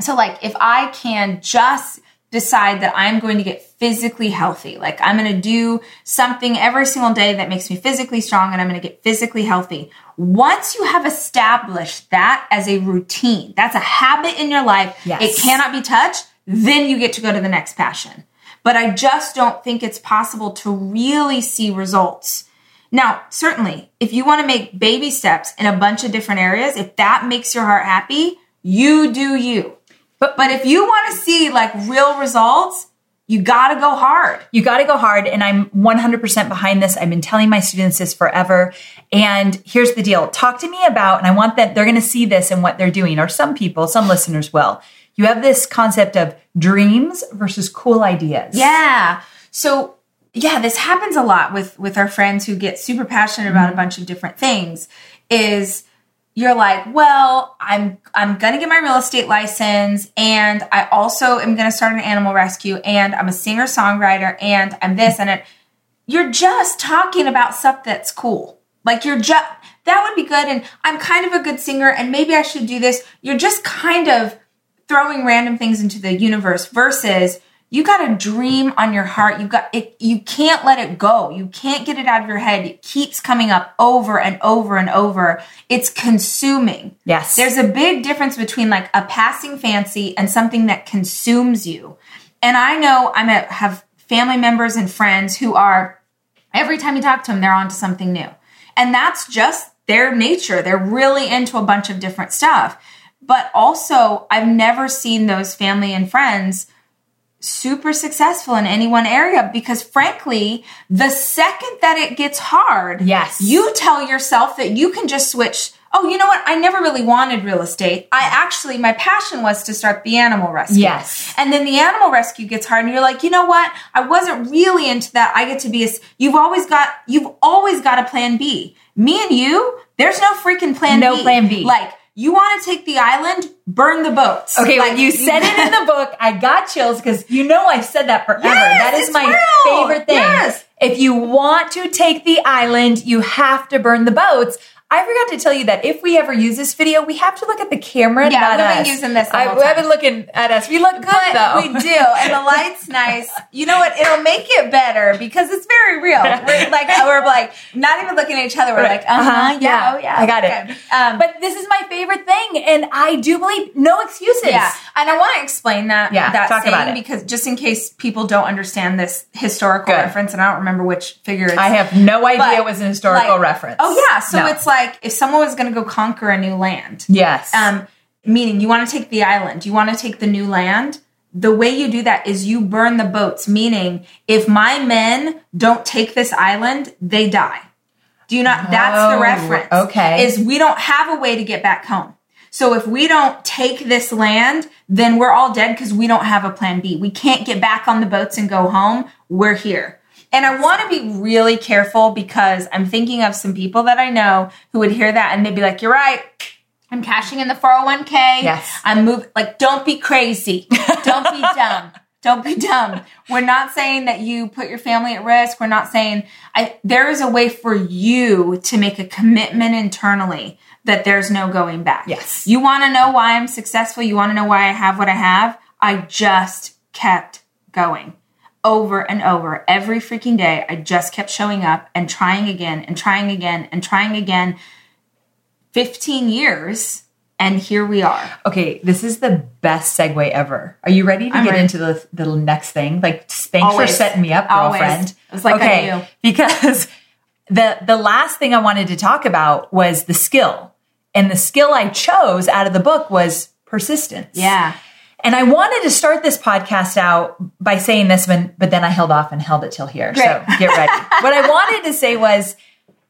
So, like, if I can just decide that I'm going to get physically healthy, like, I'm going to do something every single day that makes me physically strong and I'm going to get physically healthy. Once you have established that as a routine, that's a habit in your life, yes. it cannot be touched, then you get to go to the next passion but I just don't think it's possible to really see results. Now, certainly, if you want to make baby steps in a bunch of different areas, if that makes your heart happy, you do you. But, but if you want to see like real results, you got to go hard. You got to go hard. And I'm 100% behind this. I've been telling my students this forever. And here's the deal talk to me about, and I want that they're going to see this and what they're doing, or some people, some listeners will you have this concept of dreams versus cool ideas. Yeah. So yeah, this happens a lot with with our friends who get super passionate about mm-hmm. a bunch of different things is you're like, well, I'm I'm gonna get my real estate license, and I also am gonna start an animal rescue, and I'm a singer songwriter, and I'm this and it. You're just talking about stuff that's cool. Like you're just that would be good, and I'm kind of a good singer, and maybe I should do this. You're just kind of throwing random things into the universe versus you got a dream on your heart. You got it. You can't let it go. You can't get it out of your head. It keeps coming up over and over and over. It's consuming. Yes. There's a big difference between like a passing fancy and something that consumes you. And I know I'm have family members and friends who are every time you talk to them, they're on to something new. And that's just their nature. They're really into a bunch of different stuff. But also, I've never seen those family and friends super successful in any one area because frankly, the second that it gets hard, yes, you tell yourself that you can just switch oh, you know what? I never really wanted real estate. I actually, my passion was to start the animal rescue. Yes. And then the animal rescue gets hard and you're like, you know what? I wasn't really into that. I get to be a, you've always got, you've always got a plan B. Me and you, there's no freaking plan no B. No plan B. Like, you want to take the island, burn the boats. Okay, like, you said it in the book, I got chills because you know I've said that forever. Yes, that is my real. favorite thing. Yes. If you want to take the island, you have to burn the boats. I forgot to tell you that if we ever use this video, we have to look at the camera. Yeah, we've been us. using this. I, have been looking at us. We look good but though. We do, and the light's *laughs* nice. You know what? It'll make it better because it's very real. *laughs* We're like we're like not even looking at each other. We're right. like, uh huh, uh-huh, yeah, oh yeah, I got okay. it. Um, but this is my favorite thing, and I do believe no excuses. Yeah, and I want to explain that. Yeah, that talk about it because just in case people don't understand this historical good. reference, and I don't remember which figure. I have no idea it was an historical like, reference. Oh yeah, so no. it's like if someone was going to go conquer a new land. Yes. Um, meaning you want to take the island, you want to take the new land. The way you do that is you burn the boats, meaning if my men don't take this island, they die. Do you not? Oh, that's the oh, reference. Okay. Is we don't have a way to get back home. So if we don't take this land, then we're all dead because we don't have a plan B. We can't get back on the boats and go home. We're here. And I want to be really careful because I'm thinking of some people that I know who would hear that and they'd be like, You're right. I'm cashing in the 401k. Yes. I'm moving. Like, don't be crazy. Don't be *laughs* dumb. Don't be dumb. We're not saying that you put your family at risk. We're not saying I, there is a way for you to make a commitment internally that there's no going back. Yes. You want to know why I'm successful? You want to know why I have what I have? I just kept going over and over every freaking day. I just kept showing up and trying again and trying again and trying again. 15 years and here we are. Okay, this is the best segue ever. Are you ready to I'm get ready. into the, the next thing? Like, thanks Always. for setting me up, girlfriend. Like okay, because the the last thing I wanted to talk about was the skill, and the skill I chose out of the book was persistence. Yeah. And I wanted to start this podcast out by saying this, one, but then I held off and held it till here. Great. So get ready. *laughs* what I wanted to say was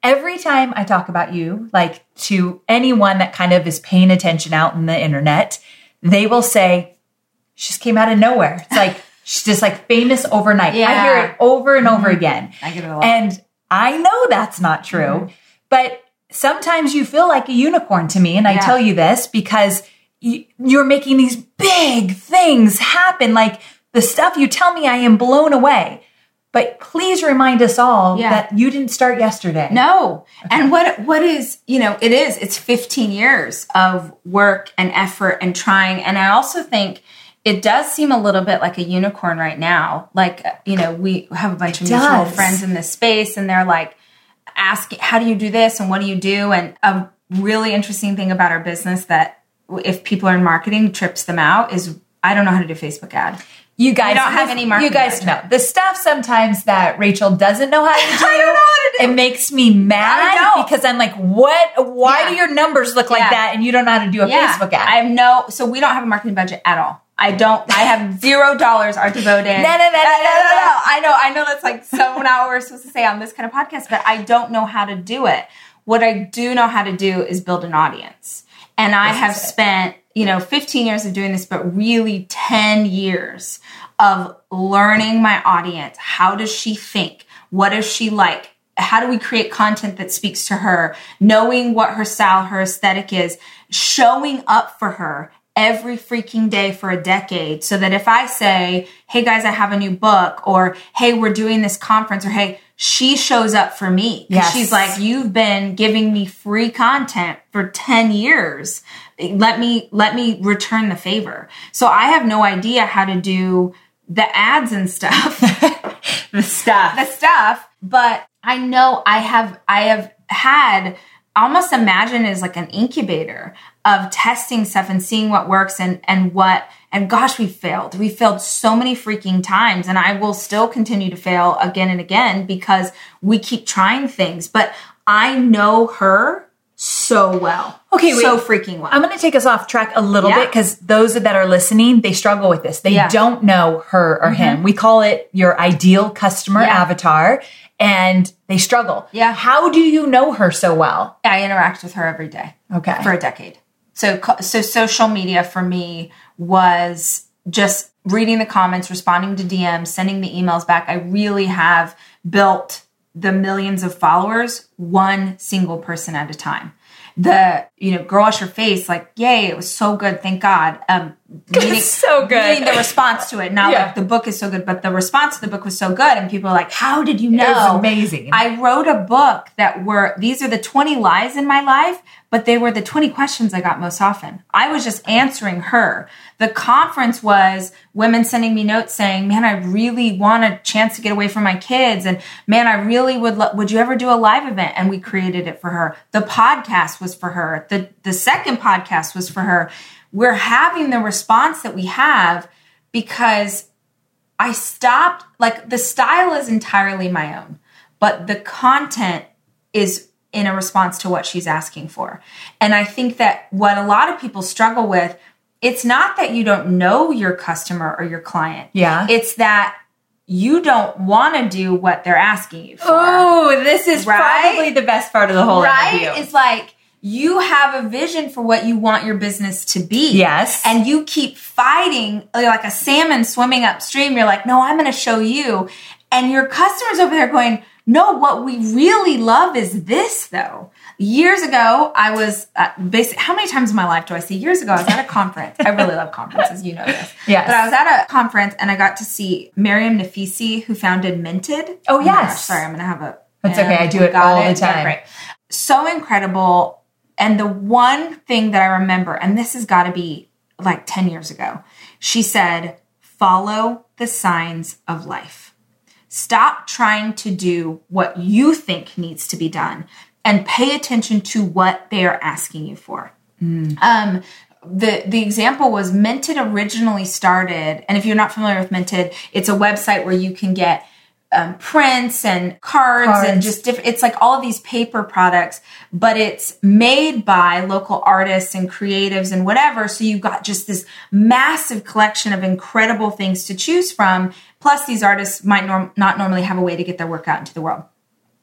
every time I talk about you, like to anyone that kind of is paying attention out in the internet, they will say, she just came out of nowhere. It's like, *laughs* she's just like famous overnight. Yeah. I hear it over and over mm-hmm. again. I get it a lot. And I know that's not true, mm-hmm. but sometimes you feel like a unicorn to me. And I tell you this because you're making these big things happen. Like the stuff you tell me, I am blown away. But please remind us all yeah. that you didn't start yesterday. No. Okay. And what what is, you know, it is it's 15 years of work and effort and trying and I also think it does seem a little bit like a unicorn right now. Like, you know, we have a bunch it of mutual does. friends in this space and they're like asking, how do you do this? And what do you do? And a really interesting thing about our business that if people are in marketing trips them out is I don't know how to do Facebook ad. You guys I don't have any marketing. You guys know the stuff sometimes that Rachel doesn't know how to *laughs* do. I don't know how to do. It makes me mad because I'm like, what? Why yeah. do your numbers look yeah. like that and you don't know how to do a yeah. Facebook ad? I have no. So we don't have a marketing budget at all. I don't. I have *laughs* zero dollars are devoted. no, no, no, no, uh, no, no, no. I know. I know that's like so not what we're supposed to say on this kind of podcast, but I don't know how to do it. What I do know how to do is build an audience, and I have spent you know 15 years of doing this, but really 10 years of learning my audience. How does she think? What is she like? How do we create content that speaks to her? Knowing what her style, her aesthetic is, showing up for her every freaking day for a decade so that if I say, Hey guys, I have a new book or Hey, we're doing this conference or Hey, she shows up for me. Yes. She's like, you've been giving me free content for 10 years. Let me, let me return the favor. So I have no idea how to do the ads and stuff. *laughs* the stuff. The stuff. But I know I have, I have had almost imagine as like an incubator of testing stuff and seeing what works and and what and gosh we failed we failed so many freaking times and i will still continue to fail again and again because we keep trying things but i know her so well. Okay, wait. so freaking well. I'm going to take us off track a little yeah. bit because those that are listening, they struggle with this. They yeah. don't know her or mm-hmm. him. We call it your ideal customer yeah. avatar and they struggle. Yeah. How do you know her so well? I interact with her every day. Okay. For a decade. So so social media for me was just reading the comments, responding to DMs, sending the emails back. I really have built the millions of followers one single person at a time the you know girl wash your face like yay it was so good thank god um *laughs* meaning, so good meaning the response to it not yeah. like the book is so good but the response to the book was so good and people are like how did you know it was amazing i wrote a book that were these are the 20 lies in my life but they were the 20 questions I got most often. I was just answering her. The conference was women sending me notes saying, "Man, I really want a chance to get away from my kids," and "Man, I really would. Lo- would you ever do a live event?" And we created it for her. The podcast was for her. The The second podcast was for her. We're having the response that we have because I stopped. Like the style is entirely my own, but the content is in a response to what she's asking for. And I think that what a lot of people struggle with, it's not that you don't know your customer or your client. Yeah. It's that you don't want to do what they're asking you for. Oh, this is right? probably the best part of the whole right? interview. It's like you have a vision for what you want your business to be. Yes. And you keep fighting like a salmon swimming upstream. You're like, no, I'm going to show you. And your customers over there going, no, what we really love is this though. Years ago, I was uh, basically, how many times in my life do I say years ago? I was at a conference. I really love conferences, you know this. *laughs* Yeah. But I was at a conference and I got to see Mariam Naficy, who founded Minted. Oh, yes. Gosh, sorry, I'm going to have a. That's okay. I do it all it. the time. Yeah, great. So incredible. And the one thing that I remember, and this has got to be like 10 years ago, she said, follow the signs of life. Stop trying to do what you think needs to be done and pay attention to what they are asking you for. Mm. Um, the the example was Minted originally started, and if you're not familiar with Minted, it's a website where you can get um, prints and cards, cards, and just different. It's like all of these paper products, but it's made by local artists and creatives and whatever. So you've got just this massive collection of incredible things to choose from. Plus, these artists might norm- not normally have a way to get their work out into the world.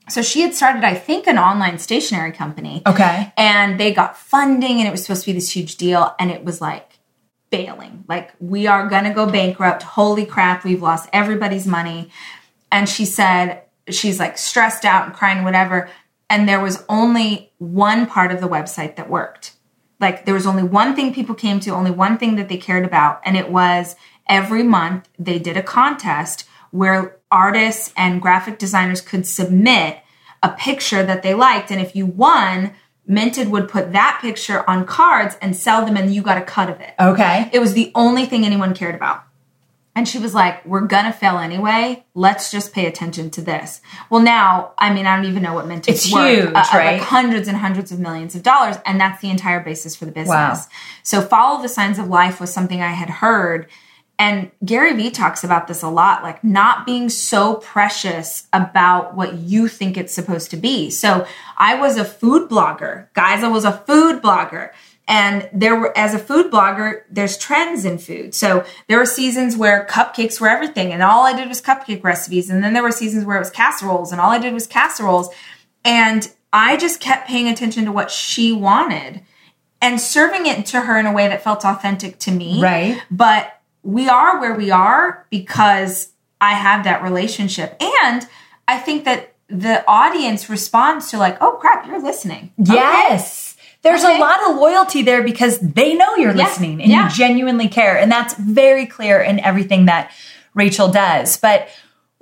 So she had started, I think, an online stationery company. Okay. And they got funding, and it was supposed to be this huge deal. And it was like, failing. Like, we are going to go bankrupt. Holy crap, we've lost everybody's money and she said she's like stressed out and crying whatever and there was only one part of the website that worked like there was only one thing people came to only one thing that they cared about and it was every month they did a contest where artists and graphic designers could submit a picture that they liked. And if you won, Minted would put that picture on cards and sell them, and you got a cut of it. Okay. It was the only thing anyone cared about. And she was like, We're gonna fail anyway. Let's just pay attention to this. Well, now, I mean, I don't even know what Mint is worth. Huge, uh, right? Like hundreds and hundreds of millions of dollars. And that's the entire basis for the business. Wow. So, follow the signs of life was something I had heard and Gary Vee talks about this a lot, like not being so precious about what you think it's supposed to be. So I was a food blogger. Guys, I was a food blogger. And there were, as a food blogger, there's trends in food. So there were seasons where cupcakes were everything and all I did was cupcake recipes. And then there were seasons where it was casseroles and all I did was casseroles. And I just kept paying attention to what she wanted and serving it to her in a way that felt authentic to me. Right. But we are where we are because I have that relationship. And I think that the audience responds to like, oh crap, you're listening. Yes. Okay. There's okay. a lot of loyalty there because they know you're yeah. listening and yeah. you genuinely care. And that's very clear in everything that Rachel does. But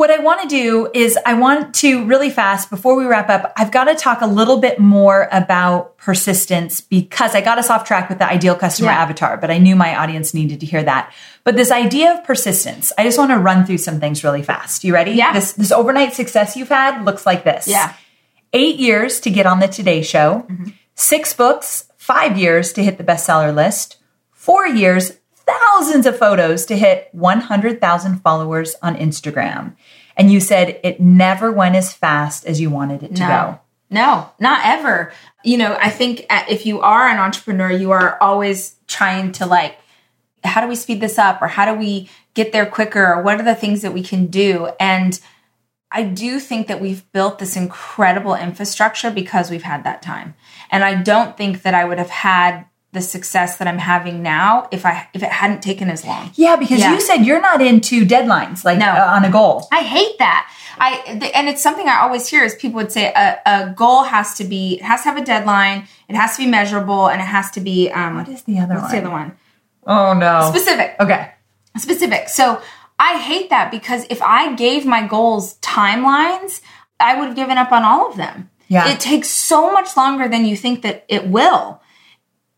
what I want to do is I want to really fast before we wrap up, I've got to talk a little bit more about persistence because I got us off track with the ideal customer yeah. avatar, but I knew my audience needed to hear that. But this idea of persistence, I just want to run through some things really fast. You ready? Yeah. This this overnight success you've had looks like this. Yeah. Eight years to get on the Today Show, mm-hmm. Six books, five years to hit the bestseller list, four years thousands of photos to hit 100,000 followers on Instagram. And you said it never went as fast as you wanted it to no. go. No, not ever. You know, I think uh, if you are an entrepreneur, you are always trying to like, how do we speed this up or how do we get there quicker or what are the things that we can do? And I do think that we've built this incredible infrastructure because we've had that time. And I don't think that I would have had the success that I'm having now if I if it hadn't taken as long. Yeah, because yeah. you said you're not into deadlines like no. uh, on a goal. I hate that. I the, and it's something I always hear is people would say a, a goal has to be it has to have a deadline, it has to be measurable, and it has to be um, what is the other what's one? the other one? Oh no, specific. Okay, specific. So I hate that because if I gave my goals timelines, I would have given up on all of them. Yeah, it takes so much longer than you think that it will.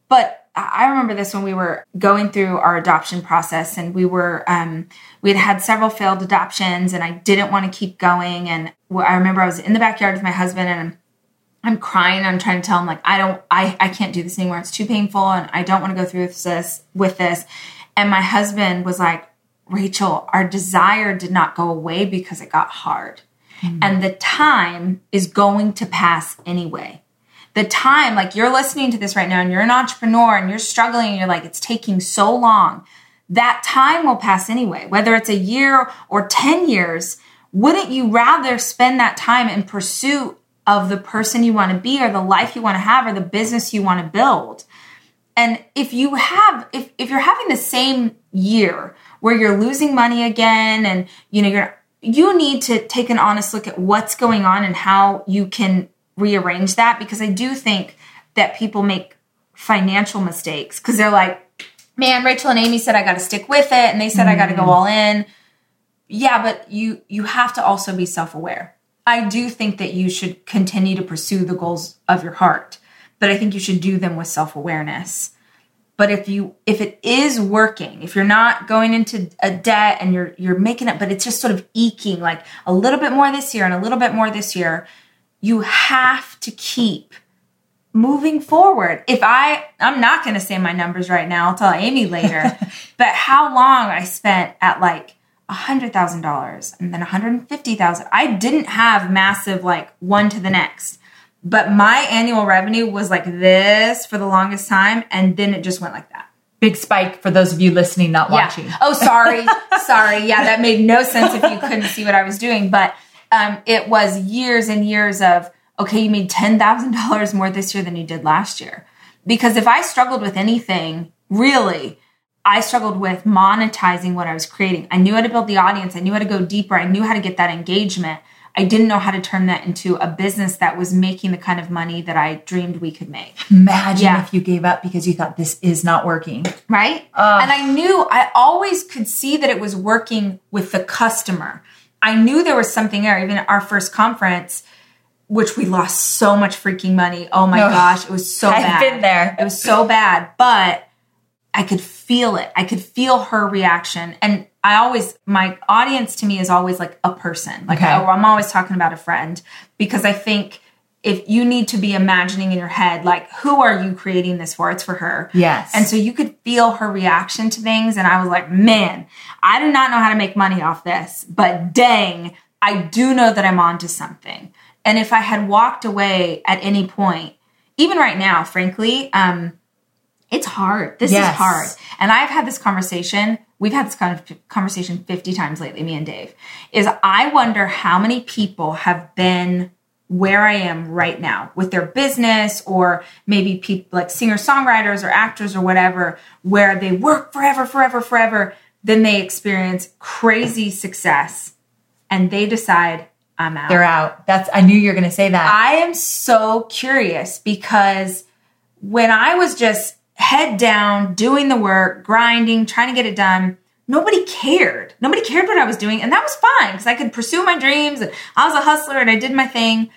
But I remember this when we were going through our adoption process and we were, um, we had had several failed adoptions and I didn't want to keep going. And I remember I was in the backyard with my husband and I'm, I'm crying. I'm trying to tell him like, I don't, I, I can't do this anymore. It's too painful and I don't want to go through this, with this. And my husband was like, Rachel, our desire did not go away because it got hard. Mm-hmm. And the time is going to pass anyway the time, like you're listening to this right now and you're an entrepreneur and you're struggling and you're like, it's taking so long. That time will pass anyway, whether it's a year or 10 years. Wouldn't you rather spend that time in pursuit of the person you want to be or the life you want to have or the business you want to build? And if you have, if, if you're having the same year where you're losing money again and you know, you're, you need to take an honest look at what's going on and how you can rearrange that because I do think that people make financial mistakes because they're like, man, Rachel and Amy said I got to stick with it and they said mm. I got to go all in. Yeah, but you you have to also be self-aware. I do think that you should continue to pursue the goals of your heart, but I think you should do them with self-awareness. But if you if it is working, if you're not going into a debt and you're you're making it but it's just sort of eking like a little bit more this year and a little bit more this year, you have to keep moving forward. If I, I'm not going to say my numbers right now, I'll tell Amy later, *laughs* but how long I spent at like a hundred thousand dollars and then a hundred and fifty thousand. I didn't have massive like one to the next, but my annual revenue was like this for the longest time. And then it just went like that. Big spike for those of you listening, not yeah. watching. Oh, sorry. *laughs* sorry. Yeah, that made no sense if you couldn't see what I was doing. But um, it was years and years of, okay, you made $10,000 more this year than you did last year. Because if I struggled with anything, really, I struggled with monetizing what I was creating. I knew how to build the audience, I knew how to go deeper, I knew how to get that engagement. I didn't know how to turn that into a business that was making the kind of money that I dreamed we could make. Imagine yeah. if you gave up because you thought this is not working. Right? Uh, and I knew I always could see that it was working with the customer I knew there was something there. Even at our first conference, which we lost so much freaking money. Oh my gosh, it was so *laughs* I've bad. been there. It was so bad, but I could feel it. I could feel her reaction. And I always, my audience to me is always like a person. Like okay. I, I'm always talking about a friend because I think if you need to be imagining in your head, like, who are you creating this for? It's for her. Yes. And so you could feel her reaction to things. And I was like, man, I do not know how to make money off this, but dang, I do know that I'm onto something. And if I had walked away at any point, even right now, frankly, um, it's hard. This yes. is hard. And I've had this conversation. We've had this kind of conversation 50 times lately, me and Dave. Is I wonder how many people have been where I am right now with their business or maybe people like singer songwriters or actors or whatever, where they work forever, forever, forever. Then they experience crazy success and they decide, I'm out. They're out. That's, I knew you were going to say that. I am so curious because when I was just head down, doing the work, grinding, trying to get it done, nobody cared. Nobody cared what I was doing. And that was fine because I could pursue my dreams and I was a hustler and I did my thing.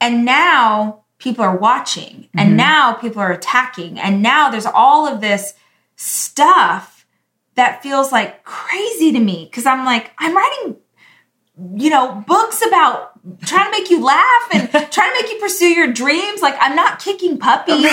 And now people are watching and mm-hmm. now people are attacking. And now there's all of this stuff that feels like crazy to me because I'm like, I'm writing, you know, books about trying to make you laugh and *laughs* trying to make you pursue your dreams. Like, I'm not kicking puppies.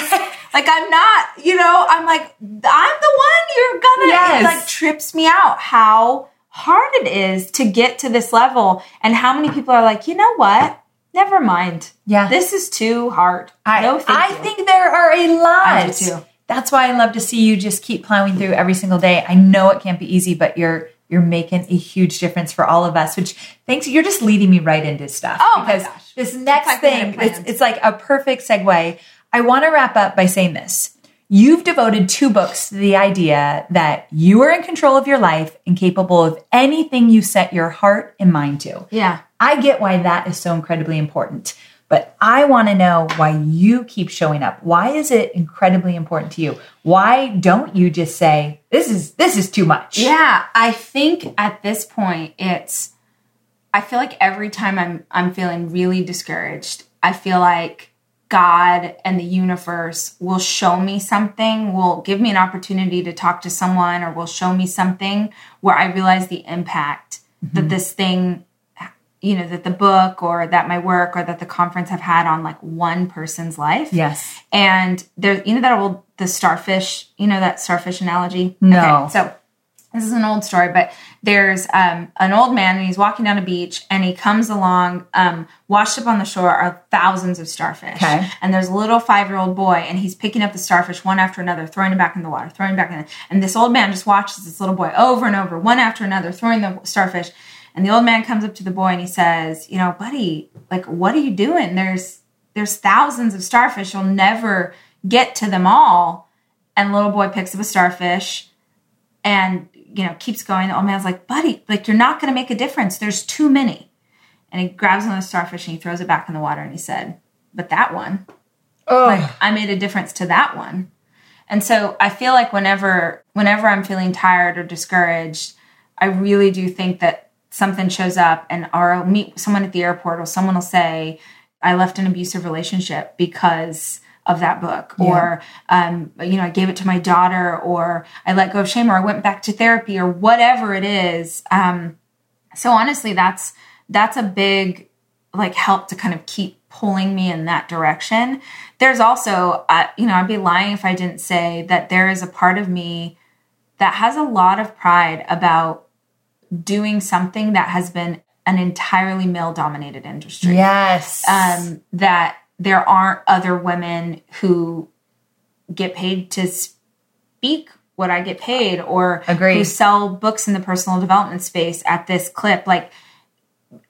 Like, I'm not, you know, I'm like, I'm the one you're gonna, yes. it like trips me out how hard it is to get to this level and how many people are like, you know what? never mind. Yeah. This is too hard. I, no, I you. think there are a lot. I do too. That's why I love to see you just keep plowing through every single day. I know it can't be easy, but you're you're making a huge difference for all of us. Which thanks, you're just leading me right into stuff. Oh because my gosh. this next thing, it's, it's like a perfect segue. I want to wrap up by saying this. You've devoted two books to the idea that you are in control of your life and capable of anything you set your heart and mind to. Yeah. I get why that is so incredibly important, but I want to know why you keep showing up. Why is it incredibly important to you? Why don't you just say, this is, this is too much? Yeah. I think at this point, it's, I feel like every time I'm, I'm feeling really discouraged, I feel like God and the universe will show me something, will give me an opportunity to talk to someone, or will show me something where I realize the impact mm-hmm. that this thing, you know, that the book or that my work or that the conference have had on like one person's life. Yes. And there, you know, that old, the starfish, you know, that starfish analogy? No. Okay, so this is an old story, but there's um, an old man and he's walking down a beach and he comes along. Um, washed up on the shore are thousands of starfish. Okay. And there's a little five year old boy and he's picking up the starfish one after another, throwing them back in the water, throwing it back in. The, and this old man just watches this little boy over and over, one after another, throwing the starfish. And the old man comes up to the boy and he says, "You know, buddy, like, what are you doing? There's there's thousands of starfish. You'll never get to them all." And the little boy picks up a starfish and you know, keeps going. The old man's like, buddy, like you're not going to make a difference. There's too many. And he grabs another starfish and he throws it back in the water and he said, but that one, oh. like I made a difference to that one. And so I feel like whenever, whenever I'm feeling tired or discouraged, I really do think that something shows up and or I'll meet someone at the airport or someone will say, I left an abusive relationship because of that book yeah. or um, you know i gave it to my daughter or i let go of shame or i went back to therapy or whatever it is um, so honestly that's that's a big like help to kind of keep pulling me in that direction there's also uh, you know i'd be lying if i didn't say that there is a part of me that has a lot of pride about doing something that has been an entirely male dominated industry. Yes. Um, that there aren't other women who get paid to speak what I get paid or Agreed. who sell books in the personal development space at this clip. Like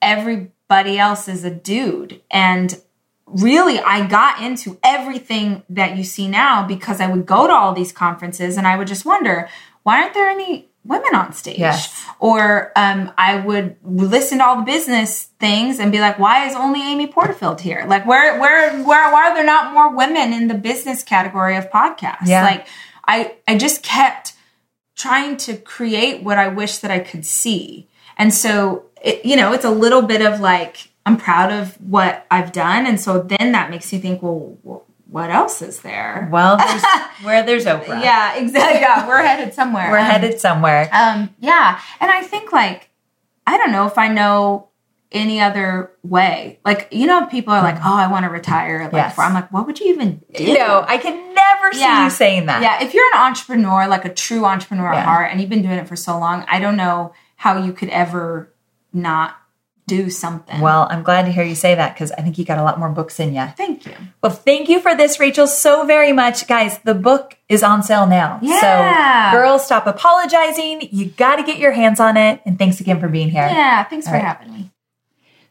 everybody else is a dude. And really, I got into everything that you see now because I would go to all these conferences and I would just wonder why aren't there any women on stage. Yes. Or um, I would listen to all the business things and be like, why is only Amy Porterfield here? Like, where, where, where, why are there not more women in the business category of podcasts? Yeah. Like, I, I just kept trying to create what I wish that I could see. And so, it, you know, it's a little bit of like, I'm proud of what I've done. And so then that makes you think, well, what else is there? Well, *laughs* there's, where there's Oprah. Yeah, exactly. Yeah, we're headed somewhere. We're um, headed somewhere. Um, yeah. And I think like, I don't know if I know any other way. Like, you know, people are like, oh, I want to retire. Like, yes. I'm like, what would you even do? No, I can never see yeah. you saying that. Yeah. If you're an entrepreneur, like a true entrepreneur yeah. at heart, and you've been doing it for so long, I don't know how you could ever not do something. Well, I'm glad to hear you say that because I think you got a lot more books in you. Thank you. Well, thank you for this, Rachel, so very much. Guys, the book is on sale now. Yeah. So, girls, stop apologizing. You got to get your hands on it. And thanks again for being here. Yeah. Thanks All for right. having me.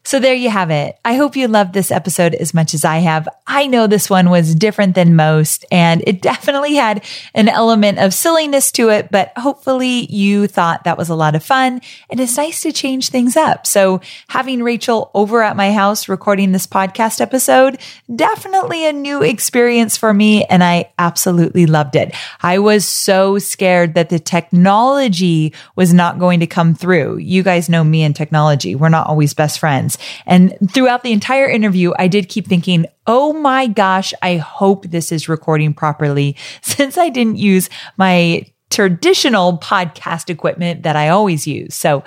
So there you have it. I hope you loved this episode as much as I have. I know this one was different than most and it *laughs* definitely had an element of silliness to it, but hopefully you thought that was a lot of fun and it's nice to change things up. So having Rachel over at my house recording this podcast episode, definitely a new experience for me and I absolutely loved it. I was so scared that the technology was not going to come through. You guys know me and technology. We're not always best friends. And throughout the entire interview, I did keep thinking, Oh my gosh, I hope this is recording properly *laughs* since I didn't use my traditional podcast equipment that I always use. So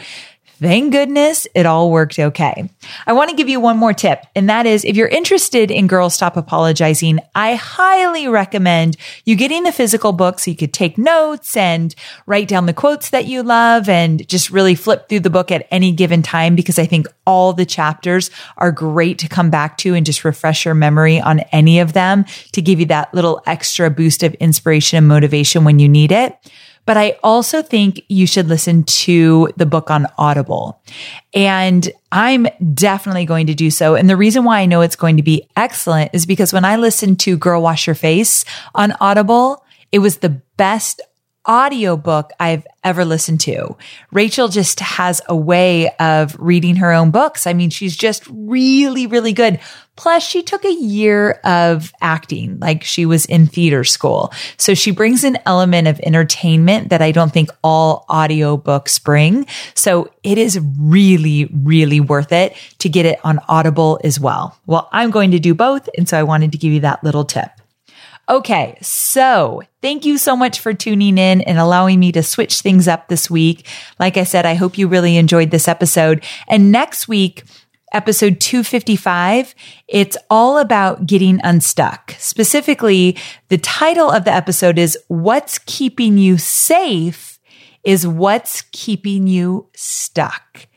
Thank goodness it all worked okay. I want to give you one more tip, and that is if you're interested in Girls Stop Apologizing, I highly recommend you getting the physical book so you could take notes and write down the quotes that you love and just really flip through the book at any given time because I think all the chapters are great to come back to and just refresh your memory on any of them to give you that little extra boost of inspiration and motivation when you need it. But I also think you should listen to the book on Audible. And I'm definitely going to do so. And the reason why I know it's going to be excellent is because when I listened to Girl Wash Your Face on Audible, it was the best audiobook I've ever listened to. Rachel just has a way of reading her own books. I mean, she's just really, really good. Plus, she took a year of acting, like she was in theater school. So she brings an element of entertainment that I don't think all audiobooks bring. So it is really, really worth it to get it on Audible as well. Well, I'm going to do both. And so I wanted to give you that little tip. Okay. So thank you so much for tuning in and allowing me to switch things up this week. Like I said, I hope you really enjoyed this episode. And next week, episode 255, it's all about getting unstuck. Specifically, the title of the episode is What's Keeping You Safe is What's Keeping You Stuck.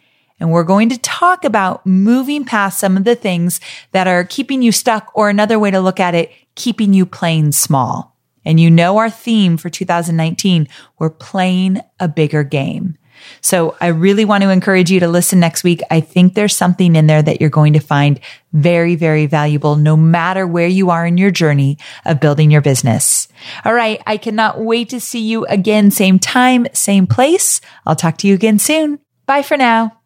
And we're going to talk about moving past some of the things that are keeping you stuck, or another way to look at it, keeping you playing small. And you know our theme for 2019, we're playing a bigger game. So I really want to encourage you to listen next week. I think there's something in there that you're going to find very, very valuable no matter where you are in your journey of building your business. All right. I cannot wait to see you again. Same time, same place. I'll talk to you again soon. Bye for now.